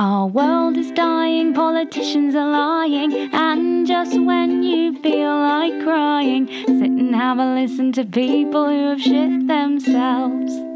Our world is dying, politicians are lying, and just when you feel like crying, sit and have a listen to people who have shit themselves.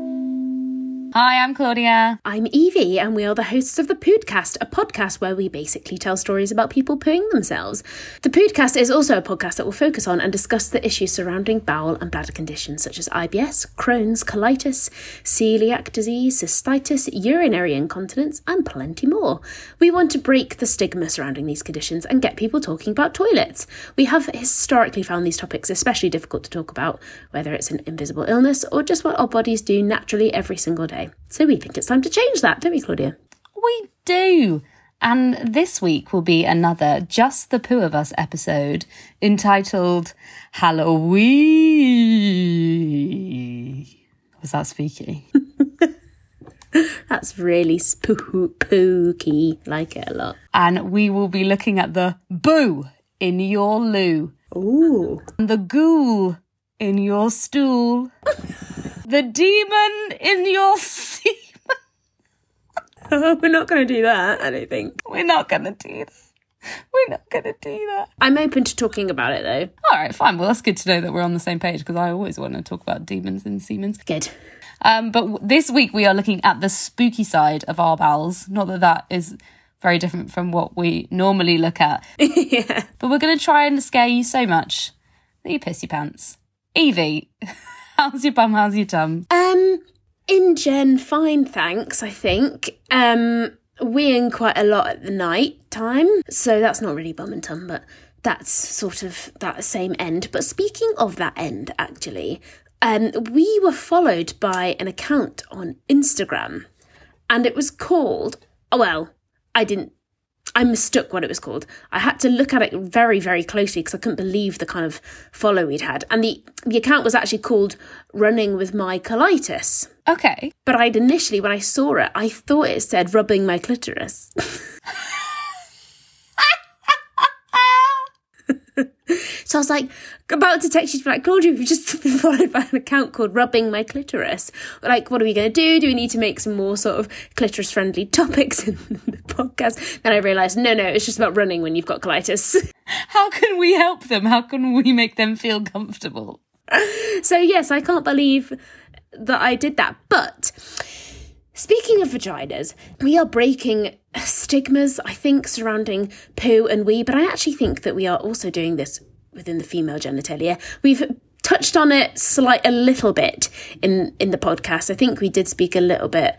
Hi, I'm Claudia. I'm Evie, and we are the hosts of the Poodcast, a podcast where we basically tell stories about people pooing themselves. The Poodcast is also a podcast that will focus on and discuss the issues surrounding bowel and bladder conditions such as IBS, Crohn's, colitis, celiac disease, cystitis, urinary incontinence, and plenty more. We want to break the stigma surrounding these conditions and get people talking about toilets. We have historically found these topics especially difficult to talk about, whether it's an invisible illness or just what our bodies do naturally every single day. So we think it's time to change that, don't we, Claudia? We do. And this week will be another Just the Poo of Us episode entitled Halloween. Was that spooky? That's really spooky. Like it a lot. and we will be looking at the boo in your loo, Ooh. and the ghoul in your stool, the demon in your seat. We're not going to do that, I don't think. We're not going to do that. We're not going to do that. I'm open to talking about it though. All right, fine. Well, that's good to know that we're on the same page because I always want to talk about demons and semens. Good. Um, but w- this week we are looking at the spooky side of our bowels. Not that that is very different from what we normally look at, yeah. but we're going to try and scare you so much that you piss your pants. Evie, how's your bum? How's your tum? Um, in gen, fine, thanks, I think. Um, weeing quite a lot at the night time, so that's not really bum and tum, but that's sort of that same end. But speaking of that end, actually, um, we were followed by an account on Instagram, and it was called, oh, well, I didn't I mistook what it was called. I had to look at it very, very closely because I couldn't believe the kind of follow we'd had. And the, the account was actually called Running with My Colitis. Okay. But I'd initially, when I saw it, I thought it said rubbing my clitoris. so I was like, about to text you to be like, Claudia, we've just been followed by an account called Rubbing My Clitoris. Like, what are we going to do? Do we need to make some more sort of clitoris friendly topics in the podcast? Then I realised, no, no, it's just about running when you've got colitis. How can we help them? How can we make them feel comfortable? so, yes, I can't believe that I did that. But speaking of vaginas, we are breaking stigmas, I think, surrounding poo and wee, but I actually think that we are also doing this within the female genitalia. We've touched on it slight a little bit in in the podcast. I think we did speak a little bit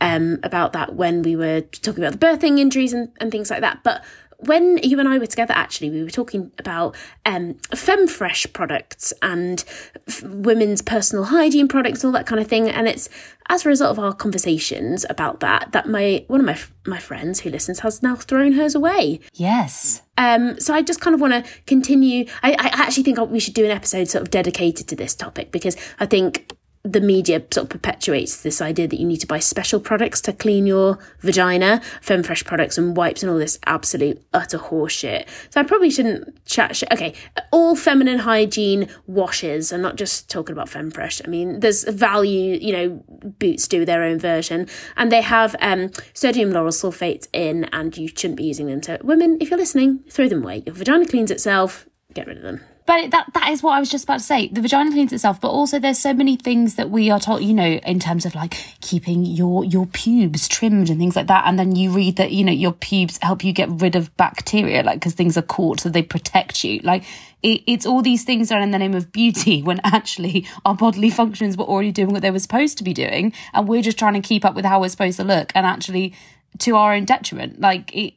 um, about that when we were talking about the birthing injuries and, and things like that. But when you and I were together, actually, we were talking about um, FemFresh products and f- women's personal hygiene products, all that kind of thing. And it's as a result of our conversations about that that my one of my f- my friends who listens has now thrown hers away. Yes. Um, so I just kind of want to continue. I, I actually think we should do an episode sort of dedicated to this topic because I think the media sort of perpetuates this idea that you need to buy special products to clean your vagina, FemFresh products and wipes and all this absolute utter horseshit. So I probably shouldn't chat shit. Okay, all feminine hygiene washes. I'm not just talking about FemFresh. I mean, there's value, you know, Boots do their own version and they have um, sodium lauryl sulfates in and you shouldn't be using them. So women, if you're listening, throw them away. Your vagina cleans itself, get rid of them. But that that is what I was just about to say. The vagina cleans itself, but also there's so many things that we are taught, you know, in terms of like keeping your your pubes trimmed and things like that. And then you read that, you know, your pubes help you get rid of bacteria, like because things are caught, so they protect you. Like it, it's all these things are in the name of beauty when actually our bodily functions were already doing what they were supposed to be doing, and we're just trying to keep up with how we're supposed to look, and actually to our own detriment. Like it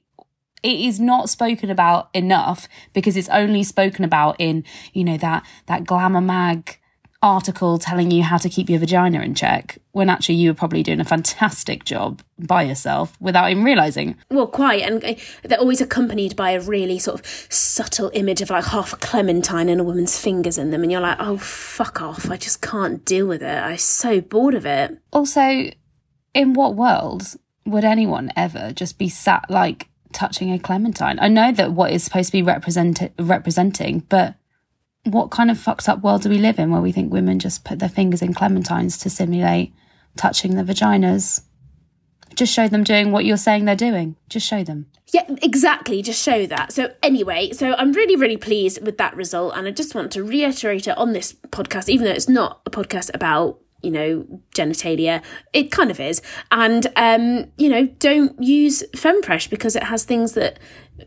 it is not spoken about enough because it's only spoken about in you know that that glamour mag article telling you how to keep your vagina in check when actually you were probably doing a fantastic job by yourself without even realizing Well, quite, and uh, they're always accompanied by a really sort of subtle image of like half a clementine and a woman's fingers in them, and you're like, oh fuck off! I just can't deal with it. I'm so bored of it. also in what world would anyone ever just be sat like touching a clementine i know that what is supposed to be represent- representing but what kind of fucked up world do we live in where we think women just put their fingers in clementines to simulate touching the vaginas just show them doing what you're saying they're doing. Just show them. Yeah, exactly. Just show that. So, anyway, so I'm really, really pleased with that result. And I just want to reiterate it on this podcast, even though it's not a podcast about, you know, genitalia. It kind of is. And, um, you know, don't use FemFresh because it has things that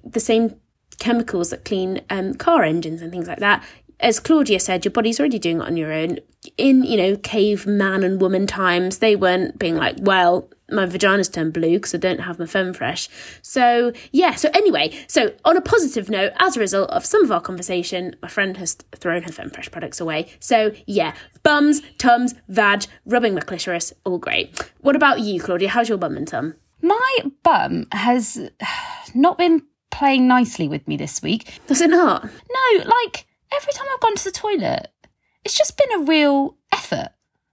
the same chemicals that clean um, car engines and things like that. As Claudia said, your body's already doing it on your own. In, you know, caveman and woman times, they weren't being like, well, my vagina's turned blue because I don't have my FemFresh. So, yeah, so anyway, so on a positive note, as a result of some of our conversation, my friend has thrown her FemFresh products away. So, yeah, bums, tums, vag, rubbing my clitoris, all great. What about you, Claudia? How's your bum and tum? My bum has not been playing nicely with me this week. Does it not? No, like every time I've gone to the toilet, it's just been a real effort.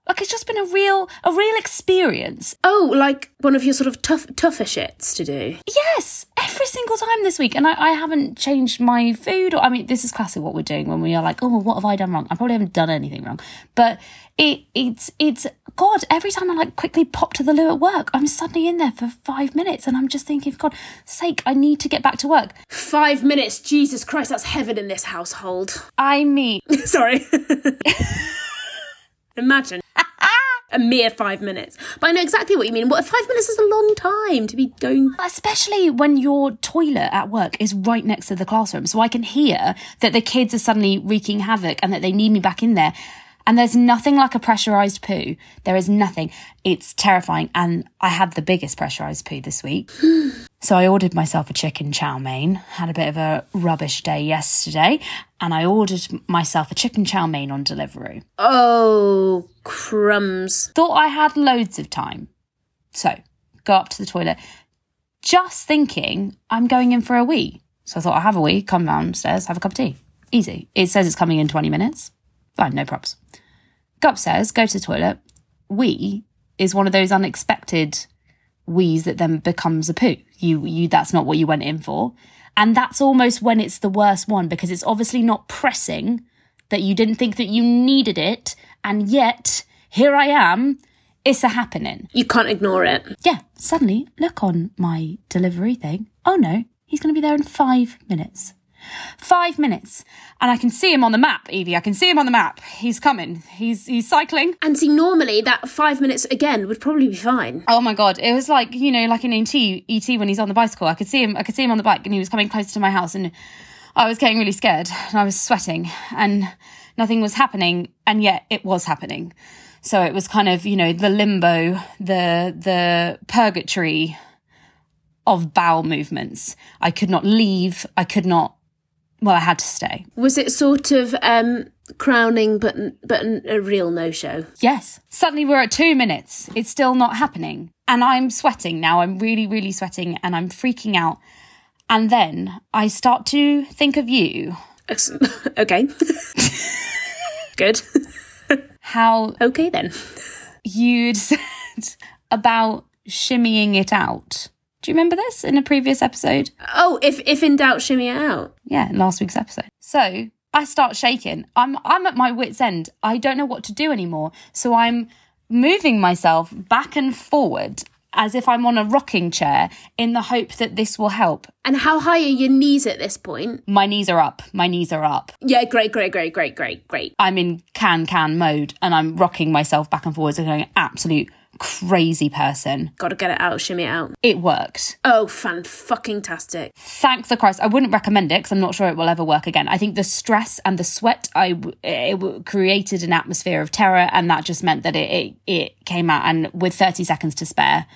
Like it's just been a real a real experience. Oh, like one of your sort of tough tougher shits to do. Yes, every single time this week. And I, I haven't changed my food or I mean this is classic what we're doing when we are like, oh well, what have I done wrong? I probably haven't done anything wrong. But it it's it's God, every time I like quickly pop to the loo at work, I'm suddenly in there for five minutes and I'm just thinking, for God's sake, I need to get back to work. Five minutes, Jesus Christ, that's heaven in this household. I mean Sorry. Imagine. a mere five minutes. But I know exactly what you mean. What five minutes is a long time to be going. Especially when your toilet at work is right next to the classroom. So I can hear that the kids are suddenly wreaking havoc and that they need me back in there. And there's nothing like a pressurized poo. There is nothing. It's terrifying. And I had the biggest pressurized poo this week. so I ordered myself a chicken chow mein. Had a bit of a rubbish day yesterday. And I ordered myself a chicken chow mein on Deliveroo. Oh, crumbs. Thought I had loads of time. So go up to the toilet. Just thinking I'm going in for a wee. So I thought I'll have a wee, come downstairs, have a cup of tea. Easy. It says it's coming in 20 minutes. Fine, no props. Go upstairs, go to the toilet. Wee is one of those unexpected wheeze that then becomes a poo. You, you, that's not what you went in for. And that's almost when it's the worst one because it's obviously not pressing that you didn't think that you needed it. And yet here I am. It's a happening. You can't ignore it. Yeah. Suddenly look on my delivery thing. Oh no, he's going to be there in five minutes. Five minutes. And I can see him on the map, Evie. I can see him on the map. He's coming. He's he's cycling. And see, normally that five minutes again would probably be fine. Oh my god. It was like, you know, like in ET, ET when he's on the bicycle. I could see him I could see him on the bike and he was coming closer to my house and I was getting really scared and I was sweating and nothing was happening and yet it was happening. So it was kind of, you know, the limbo, the the purgatory of bowel movements. I could not leave. I could not well, I had to stay. Was it sort of um, crowning, but but a real no show? Yes. Suddenly we're at two minutes. It's still not happening, and I'm sweating now. I'm really, really sweating, and I'm freaking out. And then I start to think of you. okay. Good. How okay then? You'd said about shimmying it out. Do you remember this in a previous episode? Oh, if if in doubt, shimmy it out. Yeah, in last week's episode. So I start shaking. I'm I'm at my wits' end. I don't know what to do anymore. So I'm moving myself back and forward as if I'm on a rocking chair in the hope that this will help. And how high are your knees at this point? My knees are up. My knees are up. Yeah, great, great, great, great, great, great. I'm in can can mode and I'm rocking myself back and forwards and going absolute crazy person. Gotta get it out, shimmy it out. It worked. Oh, fan fucking tastic. Thank the Christ. I wouldn't recommend it because I'm not sure it will ever work again. I think the stress and the sweat, I it created an atmosphere of terror, and that just meant that it it, it came out. And with 30 seconds to spare,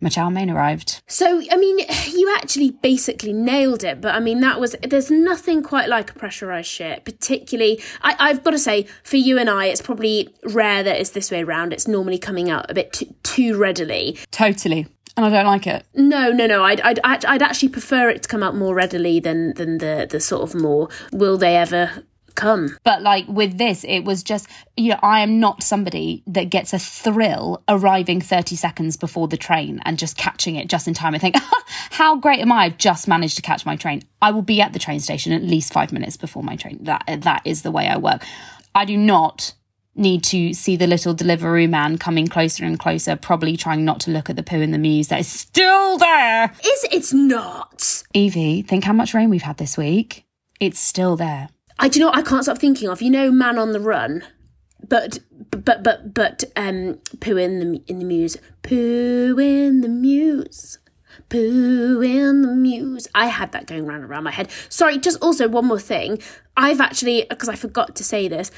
my chow mein arrived. So, I mean, you actually basically nailed it, but I mean, that was, there's nothing quite like a pressurized shit, particularly, I, I've got to say, for you and I, it's probably rare that it's this way around. It's normally coming out a bit too, too readily. Totally. And I don't like it. No, no, no. I'd, I'd, I'd actually prefer it to come out more readily than, than the, the sort of more, will they ever come. But like with this, it was just, you know, I am not somebody that gets a thrill arriving 30 seconds before the train and just catching it just in time. I think, how great am I? I've just managed to catch my train. I will be at the train station at least five minutes before my train. That That is the way I work. I do not need to see the little delivery man coming closer and closer, probably trying not to look at the poo in the mews that is still there. Is it's not. Evie, think how much rain we've had this week. It's still there. I do you know what I can't stop thinking of. You know, Man on the Run, but but but but um, poo in the in the muse, poo in the muse. Poo in the muse. I had that going round around my head. Sorry, just also one more thing. I've actually, because I forgot to say this,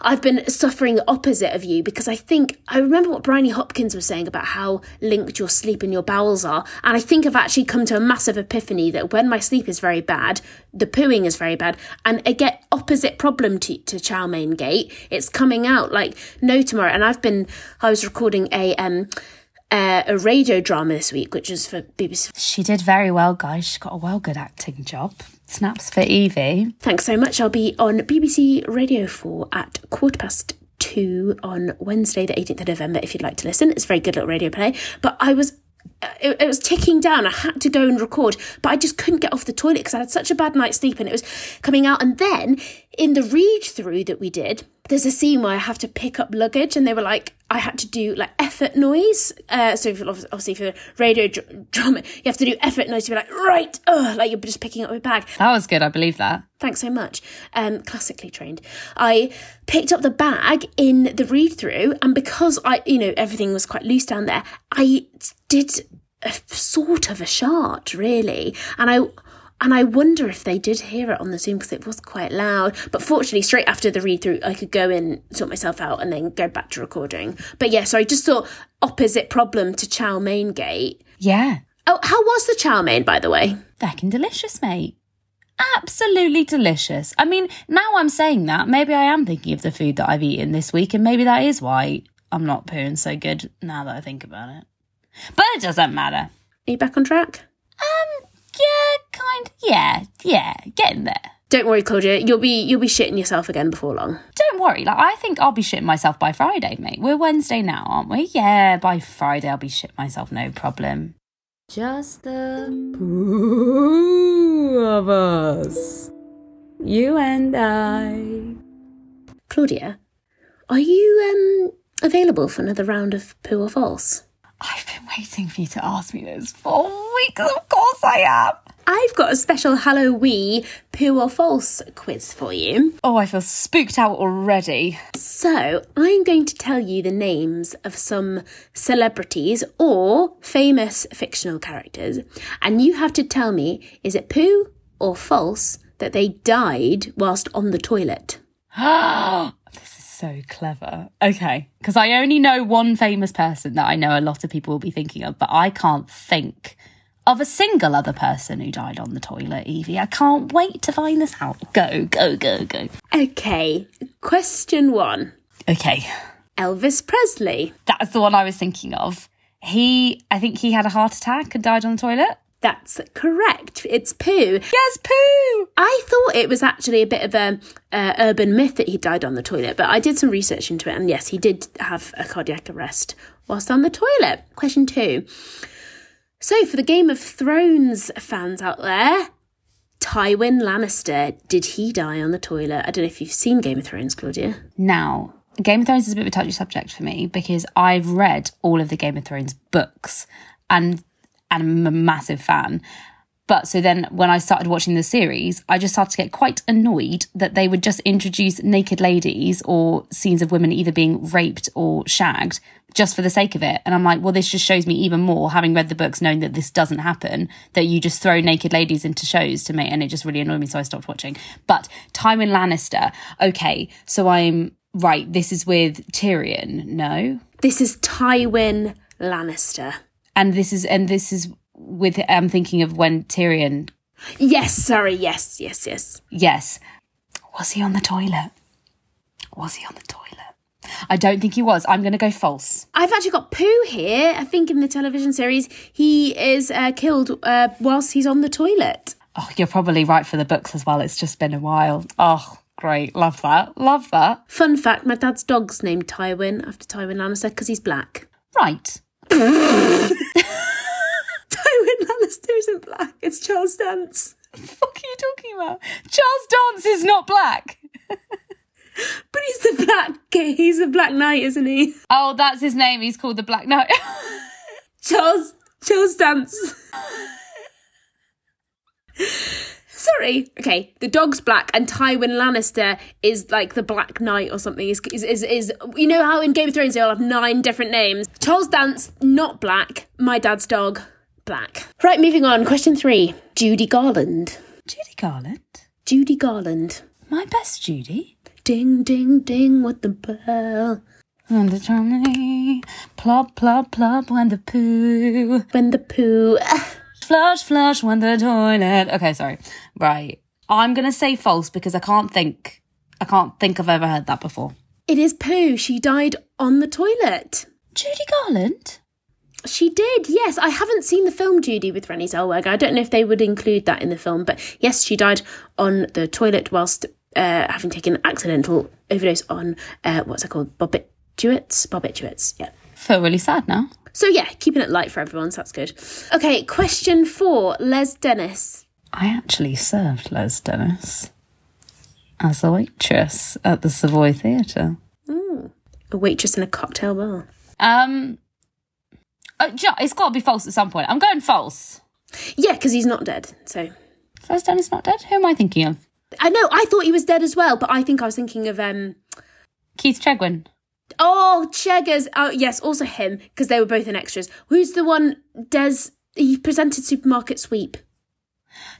I've been suffering the opposite of you because I think I remember what Bryony Hopkins was saying about how linked your sleep and your bowels are. And I think I've actually come to a massive epiphany that when my sleep is very bad, the pooing is very bad. And I get opposite problem to, to chow gate. It's coming out like no tomorrow. And I've been, I was recording a, um, uh, a radio drama this week, which is for BBC. She did very well, guys. She got a well good acting job. Snaps for Evie. Thanks so much. I'll be on BBC Radio 4 at quarter past two on Wednesday, the 18th of November, if you'd like to listen. It's a very good little radio play. But I was. Uh, it, it was ticking down. I had to go and record, but I just couldn't get off the toilet because I had such a bad night's sleep and it was coming out. And then in the read through that we did, there's a scene where I have to pick up luggage, and they were like, I had to do like effort noise. Uh, so for, obviously for radio dr- drama, you have to do effort noise to be like, right, oh, like you're just picking up your bag. That was good. I believe that. Thanks so much. Um, classically trained. I picked up the bag in the read through, and because I, you know, everything was quite loose down there, I did a sort of a shart, really, and I and I wonder if they did hear it on the Zoom because it was quite loud. But fortunately, straight after the read through, I could go in, sort myself out, and then go back to recording. But yeah, so I just thought opposite problem to chow mein gate. Yeah. Oh, how was the chow mein, by the way? Fucking delicious, mate. Absolutely delicious. I mean, now I'm saying that, maybe I am thinking of the food that I've eaten this week, and maybe that is why I'm not pooing so good now that I think about it. But it doesn't matter. Are you back on track? Um, yeah, kind. Yeah, yeah, getting there. Don't worry, Claudia. You'll be you'll be shitting yourself again before long. Don't worry. Like I think I'll be shitting myself by Friday, mate. We're Wednesday now, aren't we? Yeah, by Friday I'll be shitting myself, no problem. Just the two of us, you and I. Claudia, are you um available for another round of poo or false? I've been waiting for you to ask me this for weeks. Of course I am. I've got a special Halloween poo or false quiz for you. Oh, I feel spooked out already. So, I'm going to tell you the names of some celebrities or famous fictional characters, and you have to tell me is it poo or false that they died whilst on the toilet? so clever. Okay, because I only know one famous person that I know a lot of people will be thinking of, but I can't think of a single other person who died on the toilet, Evie. I can't wait to find this out. Go, go, go, go. Okay, question one Okay, Elvis Presley. that's the one I was thinking of. He, I think he had a heart attack and died on the toilet. That's correct. It's poo. Yes, poo. I thought it was actually a bit of a uh, urban myth that he died on the toilet, but I did some research into it, and yes, he did have a cardiac arrest whilst on the toilet. Question two. So, for the Game of Thrones fans out there, Tywin Lannister, did he die on the toilet? I don't know if you've seen Game of Thrones, Claudia. Now, Game of Thrones is a bit of a touchy subject for me because I've read all of the Game of Thrones books and and I'm a massive fan. But so then when I started watching the series, I just started to get quite annoyed that they would just introduce naked ladies or scenes of women either being raped or shagged just for the sake of it. And I'm like, well, this just shows me even more, having read the books, knowing that this doesn't happen, that you just throw naked ladies into shows to me. And it just really annoyed me. So I stopped watching. But Tywin Lannister, okay, so I'm right. This is with Tyrion. No. This is Tywin Lannister. And this is, and this is with, I'm thinking of when Tyrion, Yes, sorry, yes, yes, yes. yes. Was he on the toilet? Was he on the toilet? I don't think he was. I'm going to go false. I've actually got poo here. I think in the television series, he is uh, killed uh, whilst he's on the toilet. Oh, you're probably right for the books as well. It's just been a while. Oh, great. Love that. Love that. Fun fact my dad's dog's named Tywin after Tywin Lannister because he's black. Right. Tywin Lannister isn't black, it's Charles Dance. What are you talking about? Charles Dance is not black. But he's the black he's the black knight, isn't he? Oh, that's his name. He's called the Black Knight. Charles Charles Dance. Sorry. Okay, the dog's black, and Tywin Lannister is like the Black Knight or something. Is is is, is you know how in Game of Thrones they all have nine different names. Charles Dance, not black. My dad's dog, black. Right, moving on. Question three. Judy Garland. Judy Garland. Judy Garland. My best Judy. Ding ding ding with the bell. And the Johnny. Plop, plop, plop when the poo. When the poo. Flush, flush when the toilet. Okay, sorry. Right. I'm gonna say false because I can't think. I can't think I've ever heard that before. It is poo. She died on the toilet. Judy Garland. She did, yes. I haven't seen the film Judy with Renée Zellweger. I don't know if they would include that in the film, but yes, she died on the toilet whilst uh, having taken an accidental overdose on uh, what's it called? Barbiturates? Barbiturates, yeah. Feel really sad now. So yeah, keeping it light for everyone, so that's good. Okay, question four. Les Dennis. I actually served Les Dennis as a waitress at the Savoy Theatre. A waitress in a cocktail bar. Um, uh, do you know, it's got to be false at some point. I'm going false. Yeah, because he's not dead. So Les Dennis not dead. Who am I thinking of? I know. I thought he was dead as well, but I think I was thinking of um. Keith Chegwin. Oh, Cheggers. Oh, yes, also him because they were both in extras. Who's the one? Des. He presented Supermarket Sweep.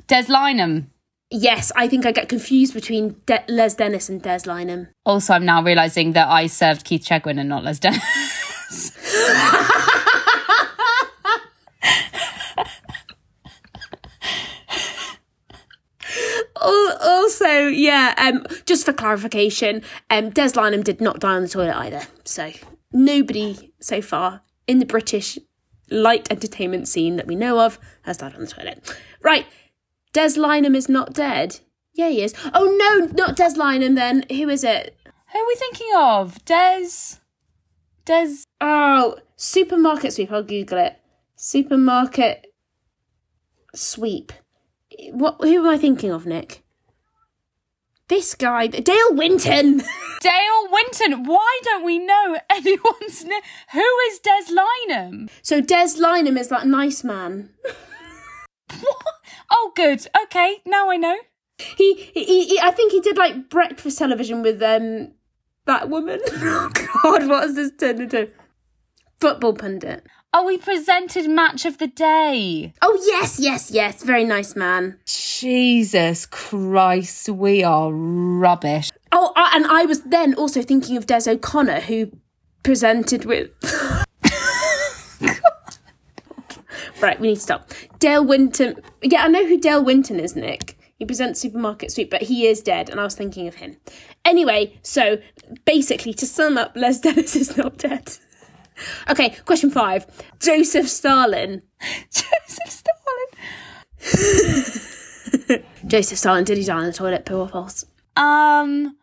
Des Lynam. Yes, I think I get confused between De- Les Dennis and Des Lynam. Also, I'm now realizing that I served Keith Chegwin and not Les Dennis. Also, yeah. Um, just for clarification, um, Des Lynam did not die on the toilet either. So nobody so far in the British light entertainment scene that we know of has died on the toilet. Right, Des Lynam is not dead. Yeah, he is. Oh no, not Des Lynam. Then who is it? Who are we thinking of? Des. Des. Oh, supermarket sweep. I'll Google it. Supermarket sweep. What? Who am I thinking of, Nick? This guy, Dale Winton. Dale Winton. Why don't we know anyone's name? Who is Des Lynam? so Des Lynam is that nice man. What? Oh, good. Okay, now I know. He, he, he, I think he did like breakfast television with um that woman. Oh God, what has this turned into? Football pundit. Oh, we presented Match of the Day. Oh yes, yes, yes. Very nice man. Jesus Christ, we are rubbish. Oh, I, and I was then also thinking of Des O'Connor, who presented with. right, we need to stop. Dale Winton. Yeah, I know who Dale Winton is, Nick. He presents Supermarket Sweep, but he is dead, and I was thinking of him. Anyway, so basically, to sum up, Les Dennis is not dead. Okay, question five. Joseph Stalin. Joseph Stalin. Joseph Stalin, did he die in the toilet, poo or false? Um.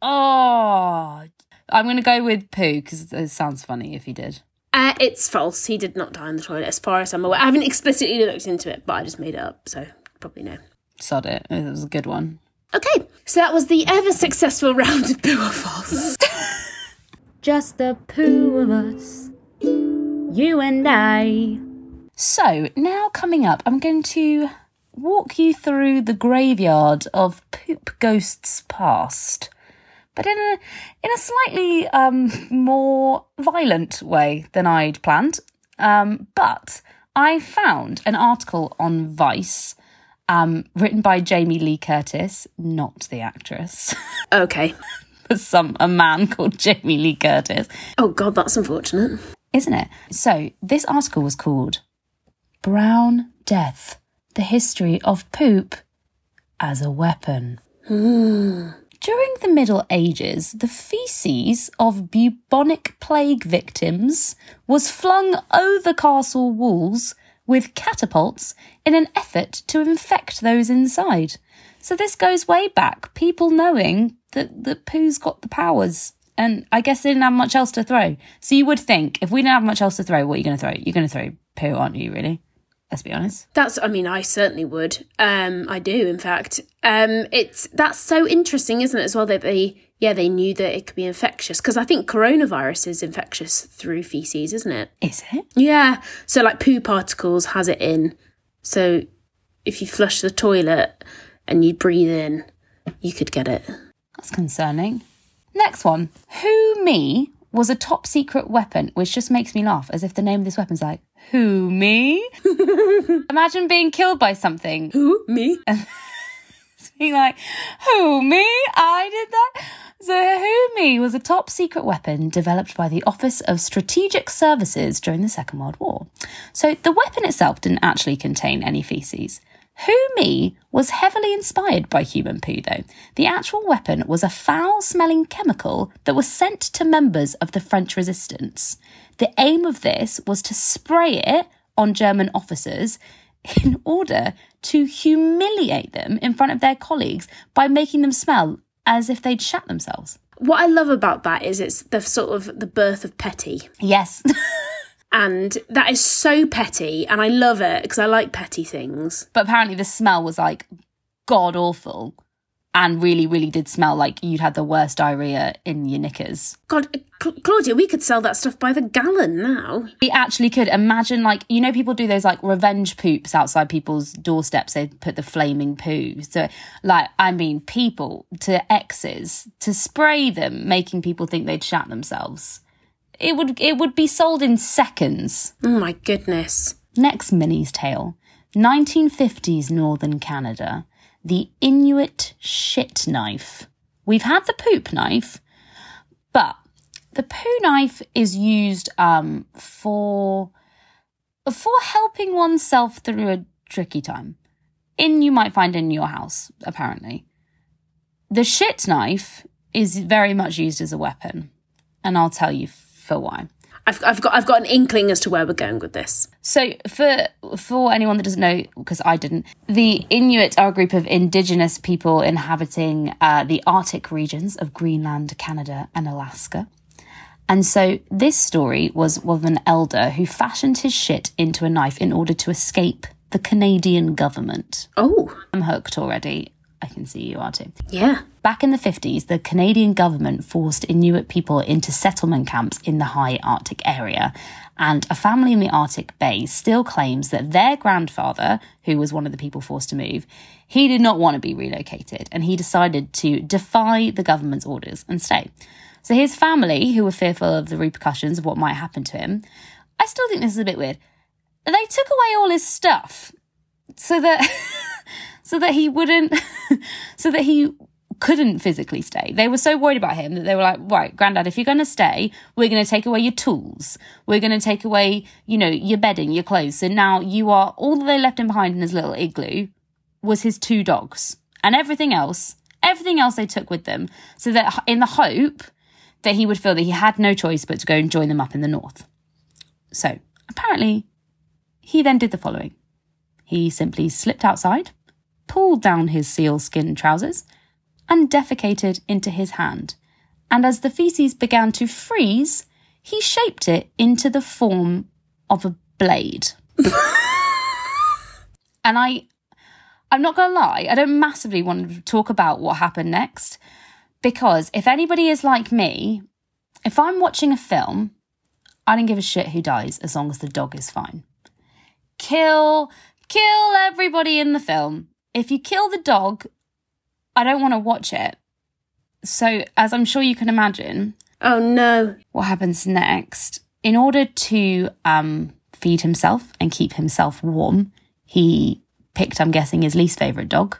Oh, I'm gonna go with poo because it sounds funny if he did. Uh, it's false. He did not die in the toilet, as far as I'm aware. I haven't explicitly looked into it, but I just made it up, so probably no. Sod it. It was a good one. Okay, so that was the ever successful round of poo or false. Just the poo of us, you and I. So now coming up, I'm going to walk you through the graveyard of poop ghosts past, but in a in a slightly um, more violent way than I'd planned. Um, but I found an article on Vice. Um, written by Jamie Lee Curtis, not the actress, okay. some a man called Jamie Lee Curtis, Oh god, that's unfortunate. isn't it? So this article was called Brown Death: The History of Poop as a Weapon. Hmm. During the Middle Ages, the feces of bubonic plague victims was flung over castle walls with catapults in an effort to infect those inside. So this goes way back, people knowing that, that poo's got the powers. And I guess they didn't have much else to throw. So you would think, if we didn't have much else to throw, what are you going to throw? You're going to throw poo, aren't you, really? Let's be honest. That's, I mean, I certainly would. Um, I do, in fact. Um, it's that's so interesting, isn't it? As well that they, yeah, they knew that it could be infectious because I think coronavirus is infectious through feces, isn't it? Is it? Yeah. So like poo particles has it in. So if you flush the toilet and you breathe in, you could get it. That's concerning. Next one. Who me was a top secret weapon, which just makes me laugh, as if the name of this weapon's like, Who me? Imagine being killed by something. Who? Me? Being like, Who me? I did that. So, Who me was a top secret weapon developed by the Office of Strategic Services during the Second World War. So, the weapon itself didn't actually contain any feces. Who Me was heavily inspired by human poo, though. The actual weapon was a foul smelling chemical that was sent to members of the French resistance. The aim of this was to spray it on German officers in order to humiliate them in front of their colleagues by making them smell as if they'd shat themselves. What I love about that is it's the sort of the birth of petty. Yes. And that is so petty. And I love it because I like petty things. but apparently the smell was like god awful and really, really did smell like you'd had the worst diarrhea in your knickers. God, uh, Cla- Claudia, we could sell that stuff by the gallon now. We actually could imagine, like, you know, people do those like revenge poops outside people's doorsteps. They put the flaming poo. So, like, I mean, people to exes to spray them, making people think they'd shat themselves. It would it would be sold in seconds. Oh my goodness. Next Minnie's tale 1950s Northern Canada. The Inuit shit knife. We've had the poop knife, but the poo knife is used um, for for helping oneself through a tricky time. In you might find in your house, apparently. The shit knife is very much used as a weapon, and I'll tell you for why. I've, I've got I've got an inkling as to where we're going with this. So, for for anyone that doesn't know, because I didn't, the Inuit are a group of indigenous people inhabiting uh, the Arctic regions of Greenland, Canada, and Alaska. And so, this story was of an elder who fashioned his shit into a knife in order to escape the Canadian government. Oh, I'm hooked already. I can see you are too. yeah. Back in the 50s, the Canadian government forced Inuit people into settlement camps in the high Arctic area. And a family in the Arctic Bay still claims that their grandfather, who was one of the people forced to move, he did not want to be relocated and he decided to defy the government's orders and stay. So his family, who were fearful of the repercussions of what might happen to him, I still think this is a bit weird. They took away all his stuff so that so that he wouldn't so that he couldn't physically stay. They were so worried about him that they were like, right, granddad, if you're going to stay, we're going to take away your tools. We're going to take away, you know, your bedding, your clothes. So now you are, all that they left him behind in his little igloo was his two dogs and everything else, everything else they took with them. So that in the hope that he would feel that he had no choice but to go and join them up in the north. So apparently he then did the following. He simply slipped outside, pulled down his sealskin trousers, and defecated into his hand. And as the feces began to freeze, he shaped it into the form of a blade. and I I'm not going to lie, I don't massively want to talk about what happened next because if anybody is like me, if I'm watching a film, I don't give a shit who dies as long as the dog is fine. Kill kill everybody in the film. If you kill the dog, I don't want to watch it. So, as I'm sure you can imagine, Oh no. what happens next? In order to um, feed himself and keep himself warm, he picked, I'm guessing, his least favourite dog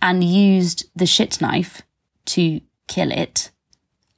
and used the shit knife to kill it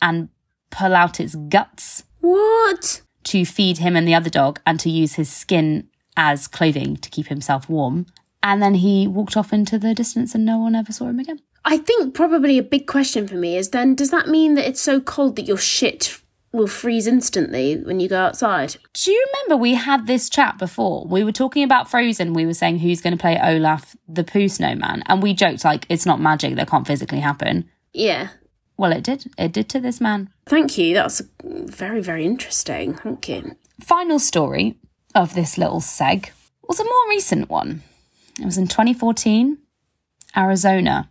and pull out its guts What? to feed him and the other dog and to use his skin as clothing to keep himself warm. And then he walked off into the distance and no one ever saw him again. I think probably a big question for me is then does that mean that it's so cold that your shit will freeze instantly when you go outside? Do you remember we had this chat before? We were talking about Frozen. We were saying who's going to play Olaf the Pooh Snowman. And we joked like it's not magic that can't physically happen. Yeah. Well, it did. It did to this man. Thank you. That's very, very interesting. Thank you. Final story of this little seg was a more recent one. It was in 2014, Arizona,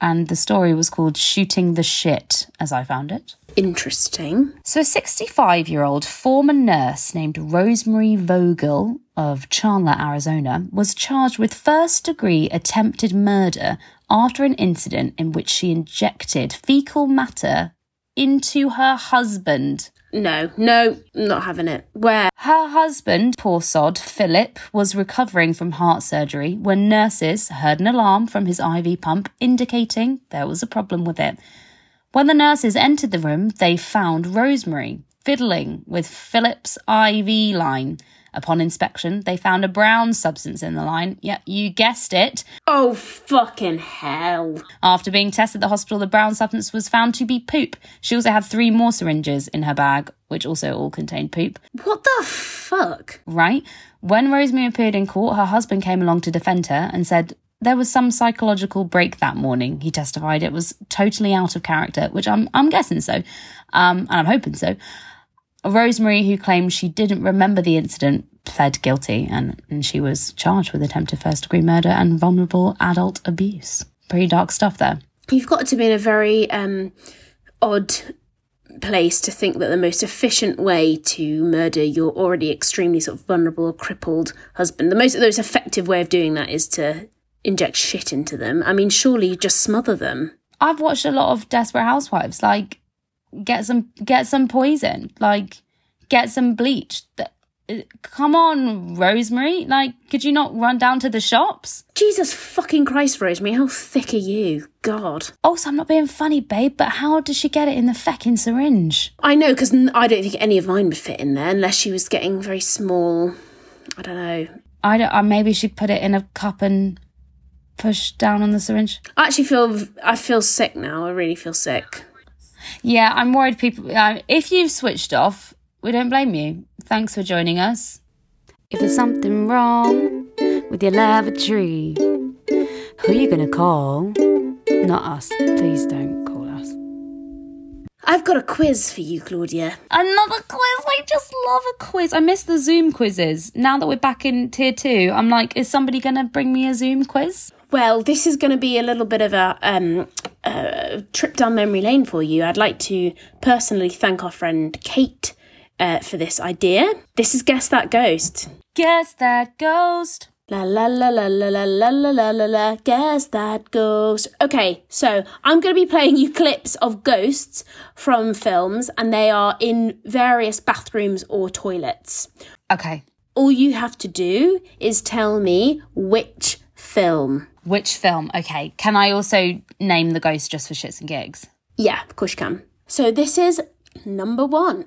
and the story was called Shooting the Shit, as I found it. Interesting. So, a 65 year old former nurse named Rosemary Vogel of Chandler, Arizona, was charged with first degree attempted murder after an incident in which she injected fecal matter into her husband. No, no, not having it. Where? Her husband, poor sod, Philip, was recovering from heart surgery when nurses heard an alarm from his IV pump indicating there was a problem with it. When the nurses entered the room, they found Rosemary fiddling with Philip's IV line. Upon inspection, they found a brown substance in the line. Yeah, you guessed it. Oh, fucking hell. After being tested at the hospital, the brown substance was found to be poop. She also had three more syringes in her bag, which also all contained poop. What the fuck? Right? When Rosemary appeared in court, her husband came along to defend her and said there was some psychological break that morning. He testified it was totally out of character, which I'm I'm guessing so, um, and I'm hoping so. Rosemary, who claimed she didn't remember the incident, pled guilty and, and she was charged with attempted first degree murder and vulnerable adult abuse. Pretty dark stuff there. You've got to be in a very um, odd place to think that the most efficient way to murder your already extremely sort of vulnerable or crippled husband, the most the most effective way of doing that is to inject shit into them. I mean, surely you just smother them. I've watched a lot of Desperate Housewives. Like, get some get some poison. Like, get some bleach. Come on, Rosemary. Like, could you not run down to the shops? Jesus fucking Christ, Rosemary, how thick are you? God. Also, I'm not being funny, babe, but how does she get it in the feckin' syringe? I know, because I don't think any of mine would fit in there unless she was getting very small. I don't know. I don't. Uh, maybe she put it in a cup and push down on the syringe. I actually feel I feel sick now. I really feel sick. Yeah, I'm worried. People, uh, if you've switched off, we don't blame you. Thanks for joining us. If there's something wrong with your lavatory, who are you gonna call? Not us. Please don't call us. I've got a quiz for you, Claudia. Another quiz. I just love a quiz. I miss the Zoom quizzes. Now that we're back in tier two, I'm like, is somebody gonna bring me a Zoom quiz? Well, this is going to be a little bit of a um, uh, trip down memory lane for you. I'd like to personally thank our friend Kate uh, for this idea. This is Guess That Ghost. Guess that ghost. La la la la la la la la la la la guess that ghost. Okay, so I'm going to be playing you clips of ghosts from films and they are in various bathrooms or toilets. Okay. All you have to do is tell me which film. Which film? Okay. Can I also name the ghost just for shits and gigs? Yeah, of course you can. So this is number one.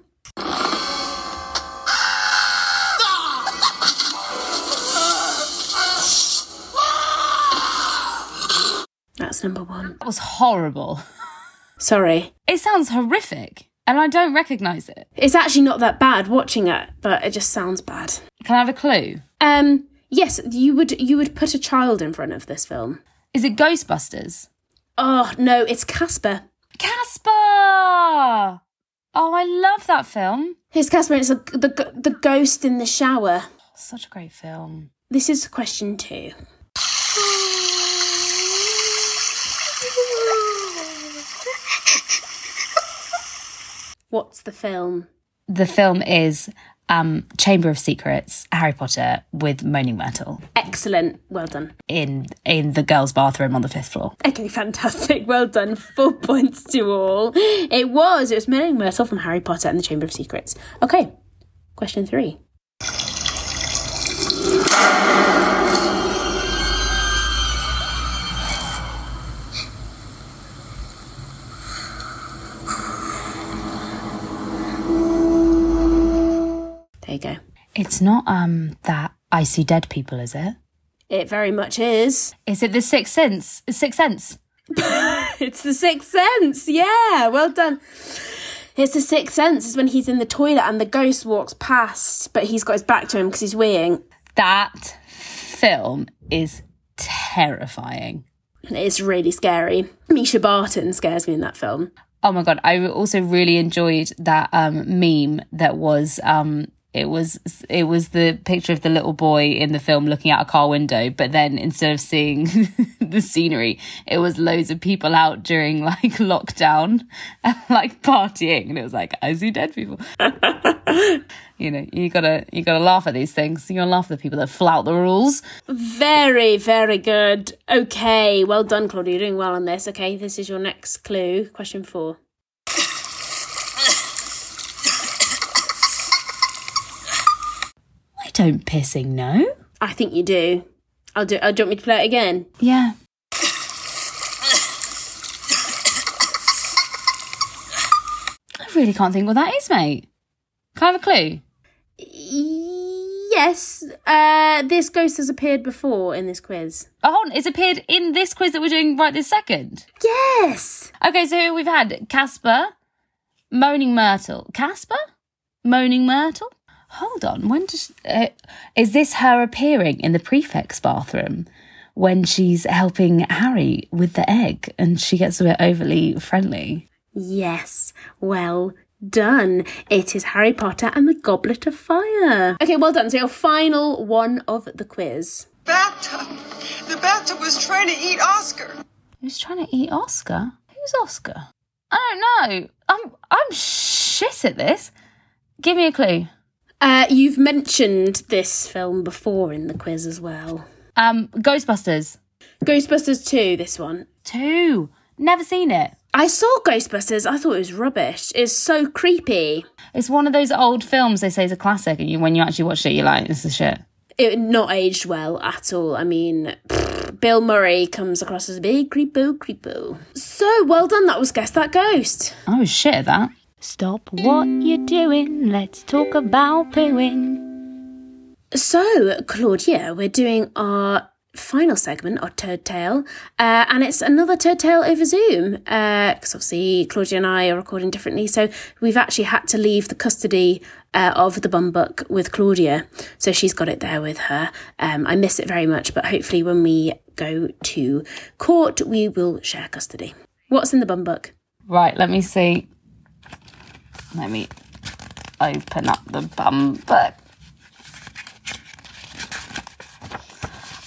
That's number one. That was horrible. Sorry. It sounds horrific, and I don't recognise it. It's actually not that bad watching it, but it just sounds bad. Can I have a clue? Um, yes, you would you would put a child in front of this film. Is it Ghostbusters? Oh no, it's Casper. Casper! Oh, I love that film. Here's Casper. It's a, the the ghost in the shower. Such a great film. This is question two. What's the film? The film is um, Chamber of Secrets, Harry Potter with Moaning Myrtle Excellent. Well done. in in the girls' bathroom on the fifth floor. Okay, fantastic. Well done. Four points to all. It was. It was Moaning Myrtle from Harry Potter and the Chamber of Secrets. Okay, question three. There you go. It's not um that I see dead people, is it? It very much is. Is it the Sixth Sense? Sixth Sense. It's the Sixth Sense. Yeah, well done. It's the Sixth Sense. Is when he's in the toilet and the ghost walks past, but he's got his back to him because he's weeing. That film is terrifying. It's really scary. Mischa Barton scares me in that film. Oh my god! I also really enjoyed that um, meme that was um, it was it was the picture of the little boy in the film looking out a car window, but then instead of seeing the scenery, it was loads of people out during like lockdown and like partying, and it was like I see dead people. you know, you gotta you gotta laugh at these things. You gotta laugh at the people that flout the rules. Very, very good. Okay, well done, Claudia. You're doing well on this. Okay, this is your next clue. Question four. Don't pissing know. I think you do. I'll do. Uh, do you want me to play it again? Yeah. I really can't think what that is, mate. Can I have a clue? Yes. Uh, this ghost has appeared before in this quiz. Oh, hold on. It's appeared in this quiz that we're doing right this second. Yes. Okay, so we've had Casper, Moaning Myrtle. Casper? Moaning Myrtle? Hold on. When does. Uh, is this her appearing in the prefect's bathroom when she's helping Harry with the egg and she gets a bit overly friendly? Yes. Well done. It is Harry Potter and the Goblet of Fire. Okay, well done. So your final one of the quiz. bathtub. The bathtub was trying to eat Oscar. Who's trying to eat Oscar? Who's Oscar? I don't know. I'm I'm shit at this. Give me a clue. Uh, you've mentioned this film before in the quiz as well. Um, Ghostbusters. Ghostbusters 2, this one. Two. Never seen it. I saw Ghostbusters. I thought it was rubbish. It's so creepy. It's one of those old films they say is a classic, and you, when you actually watch it, you're like, this is shit. It not aged well at all. I mean, pfft, Bill Murray comes across as a big creepo creepo. So well done. That was guess that ghost. I was shit at that. Stop what you're doing. Let's talk about pooing. So Claudia, we're doing our final segment our Turd Tale, uh, and it's another Turd Tale over Zoom because obviously Claudia and I are recording differently, so we've actually had to leave the custody uh, of the bum book with Claudia, so she's got it there with her. Um, I miss it very much, but hopefully when we go to court, we will share custody. What's in the bum book? Right, let me see. Let me open up the bum book.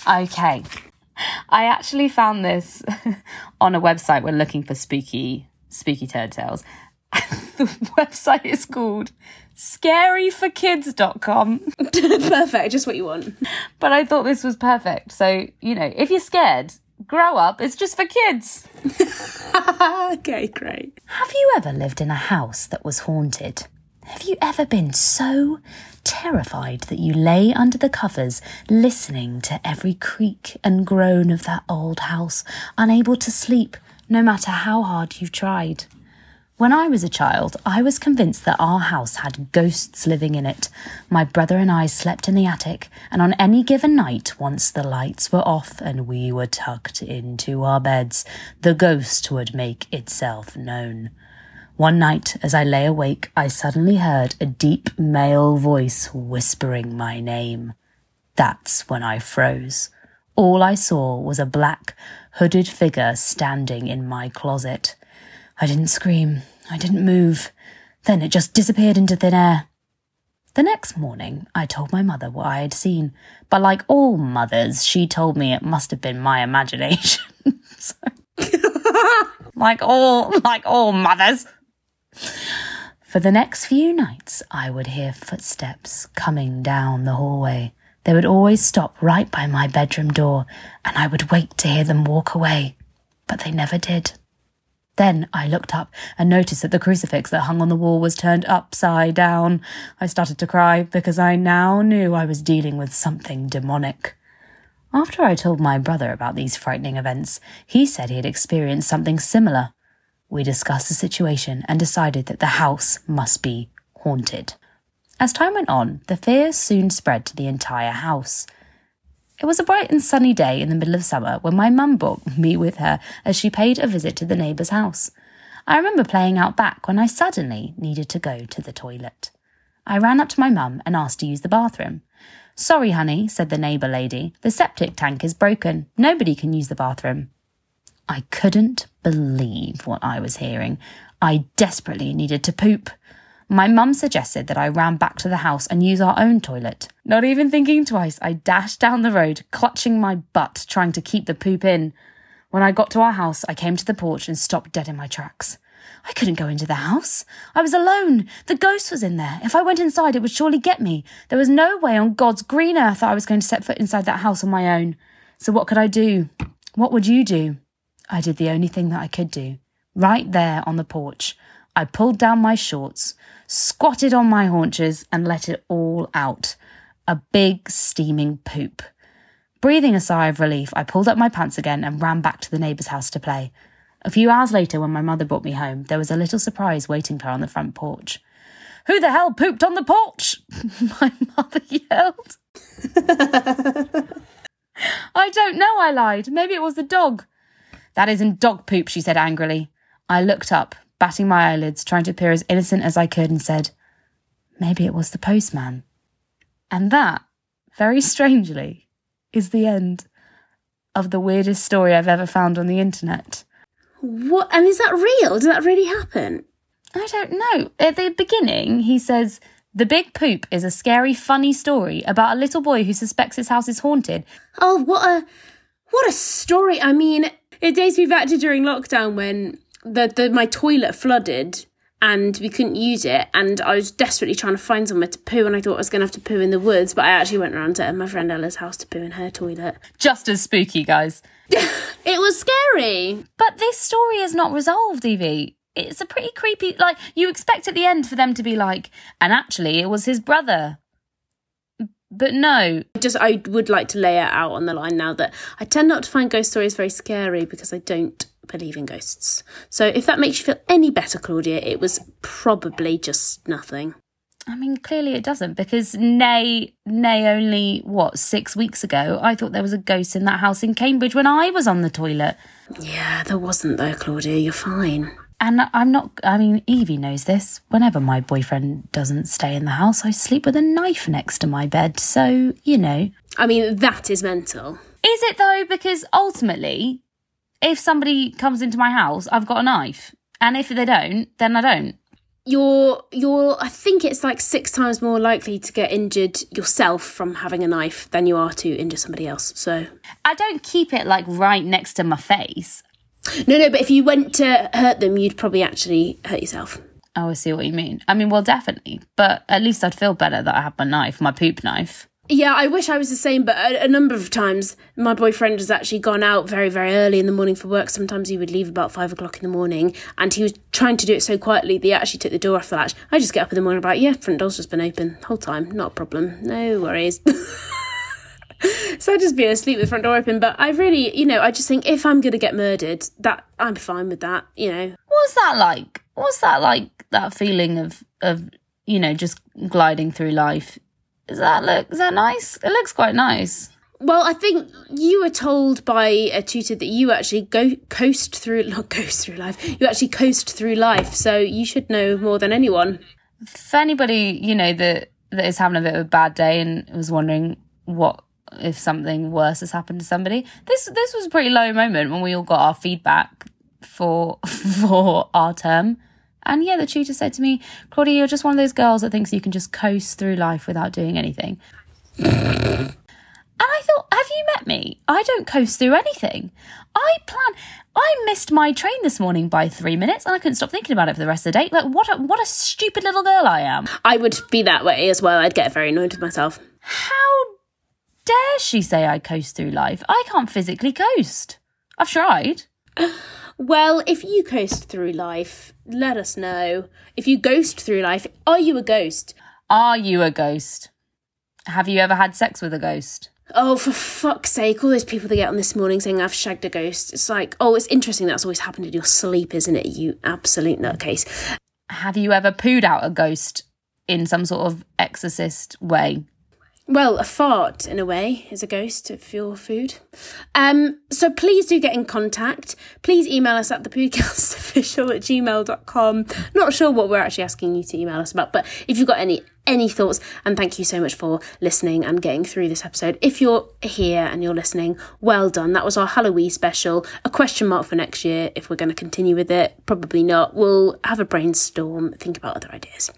Okay. I actually found this on a website when looking for spooky spooky turd tales. the website is called scaryforkids.com. Perfect, just what you want. But I thought this was perfect. So, you know, if you're scared, grow up. It's just for kids. okay, great. Have you ever lived in a house that was haunted? Have you ever been so terrified that you lay under the covers listening to every creak and groan of that old house, unable to sleep no matter how hard you tried? When I was a child, I was convinced that our house had ghosts living in it. My brother and I slept in the attic, and on any given night, once the lights were off and we were tucked into our beds, the ghost would make itself known. One night, as I lay awake, I suddenly heard a deep male voice whispering my name. That's when I froze. All I saw was a black, hooded figure standing in my closet. I didn't scream. I didn't move. Then it just disappeared into thin air. The next morning, I told my mother what I had seen, but like all mothers, she told me it must have been my imagination. Like all, like all mothers. For the next few nights, I would hear footsteps coming down the hallway. They would always stop right by my bedroom door, and I would wait to hear them walk away. But they never did. Then I looked up and noticed that the crucifix that hung on the wall was turned upside down. I started to cry because I now knew I was dealing with something demonic. After I told my brother about these frightening events, he said he had experienced something similar. We discussed the situation and decided that the house must be haunted. As time went on, the fear soon spread to the entire house. It was a bright and sunny day in the middle of summer when my mum brought me with her as she paid a visit to the neighbour's house. I remember playing out back when I suddenly needed to go to the toilet. I ran up to my mum and asked to use the bathroom. Sorry, honey, said the neighbour lady. The septic tank is broken. Nobody can use the bathroom. I couldn't believe what I was hearing. I desperately needed to poop. My mum suggested that I ran back to the house and use our own toilet. Not even thinking twice, I dashed down the road, clutching my butt, trying to keep the poop in. When I got to our house, I came to the porch and stopped dead in my tracks. I couldn't go into the house. I was alone. The ghost was in there. If I went inside, it would surely get me. There was no way on God's green earth that I was going to set foot inside that house on my own. So what could I do? What would you do? I did the only thing that I could do. Right there on the porch, I pulled down my shorts, squatted on my haunches, and let it all out. A big, steaming poop. Breathing a sigh of relief, I pulled up my pants again and ran back to the neighbour's house to play. A few hours later, when my mother brought me home, there was a little surprise waiting for her on the front porch. Who the hell pooped on the porch? my mother yelled. I don't know, I lied. Maybe it was the dog. That isn't dog poop, she said angrily. I looked up, batting my eyelids, trying to appear as innocent as I could, and said, Maybe it was the postman. And that, very strangely, is the end of the weirdest story I've ever found on the internet. What? And is that real? Did that really happen? I don't know. At the beginning, he says, The Big Poop is a scary, funny story about a little boy who suspects his house is haunted. Oh, what a what a story! I mean, it dates me back to during lockdown when the, the my toilet flooded and we couldn't use it, and I was desperately trying to find somewhere to poo, and I thought I was going to have to poo in the woods, but I actually went around to my friend Ella's house to poo in her toilet. Just as spooky, guys. It was scary. But this story is not resolved, Evie. It's a pretty creepy. Like, you expect at the end for them to be like, and actually, it was his brother. But no, Just I would like to lay it out on the line now that I tend not to find ghost stories very scary because I don't believe in ghosts. So if that makes you feel any better, Claudia, it was probably just nothing. I mean, clearly it doesn't because nay, nay, only what six weeks ago, I thought there was a ghost in that house in Cambridge when I was on the toilet, Yeah, there wasn't though, Claudia. You're fine. and I'm not. I mean, Evie knows this. Whenever my boyfriend doesn't stay in the house, I sleep with a knife next to my bed. So you know, I mean, that is mental. is it though? Because ultimately, if somebody comes into my house, I've got a knife, and if they don't, then I don't. You're you're I think it's like six times more likely to get injured yourself from having a knife than you are to injure somebody else. So I don't keep it like right next to my face. no, no. But if you went to hurt them, you'd probably actually hurt yourself. Oh, I see what you mean. I mean, well, definitely. But at least I'd feel better that I had my knife, my poop knife. Yeah, I wish I was the same, but a, a number of times my boyfriend has actually gone out very, very early in the morning for work. Sometimes he would leave about five o'clock in the morning, and he was trying to do it so quietly that he actually took the door off the latch. I just get up in the morning about, yeah, front door's just been open the whole time, not a problem, no worries. so I'd just be asleep with the front door open, but I really, you know, I just think if I'm gonna get murdered, that I'm fine with that, you know. What's that like? What's that like? That feeling of of you know just gliding through life. Is that look? Is that nice? It looks quite nice. Well, I think you were told by a tutor that you actually go coast through, not coast through life. You actually coast through life, so you should know more than anyone. For anybody you know that that is having a bit of a bad day and was wondering what if something worse has happened to somebody, this this was a pretty low moment when we all got our feedback for for our term. And yeah, the tutor said to me, Claudia, you're just one of those girls that thinks you can just coast through life without doing anything. And I thought, have you met me? I don't coast through anything. I plan. I missed my train this morning by three minutes, and I couldn't stop thinking about it for the rest of the day. Like, what a what a stupid little girl I am. I would be that way as well. I'd get very annoyed with myself. How dare she say I coast through life? I can't physically coast. I've tried. Well, if you coast through life, let us know. If you ghost through life, are you a ghost? Are you a ghost? Have you ever had sex with a ghost? Oh, for fuck's sake, all those people that get on this morning saying I've shagged a ghost. It's like, oh, it's interesting that's always happened in your sleep, isn't it, you absolute nutcase? Have you ever pooed out a ghost in some sort of exorcist way? Well, a fart, in a way, is a ghost of your food. Um, so please do get in contact. Please email us at thepodcastofficial at gmail.com. Not sure what we're actually asking you to email us about, but if you've got any any thoughts, and thank you so much for listening and getting through this episode. If you're here and you're listening, well done. That was our Halloween special. A question mark for next year if we're going to continue with it. Probably not. We'll have a brainstorm, think about other ideas.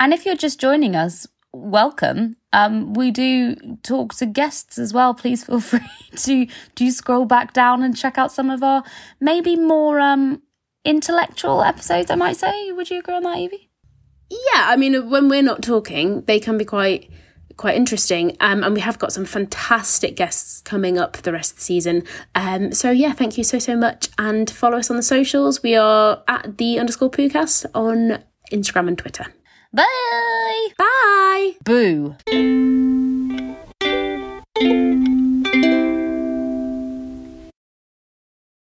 And if you're just joining us, welcome. Um, we do talk to guests as well. Please feel free to do scroll back down and check out some of our maybe more um intellectual episodes. I might say. Would you agree on that, Evie? Yeah, I mean, when we're not talking, they can be quite quite interesting. Um, and we have got some fantastic guests coming up the rest of the season. Um, so yeah, thank you so so much, and follow us on the socials. We are at the underscore Poocast on Instagram and Twitter. Bye. Bye. Boo.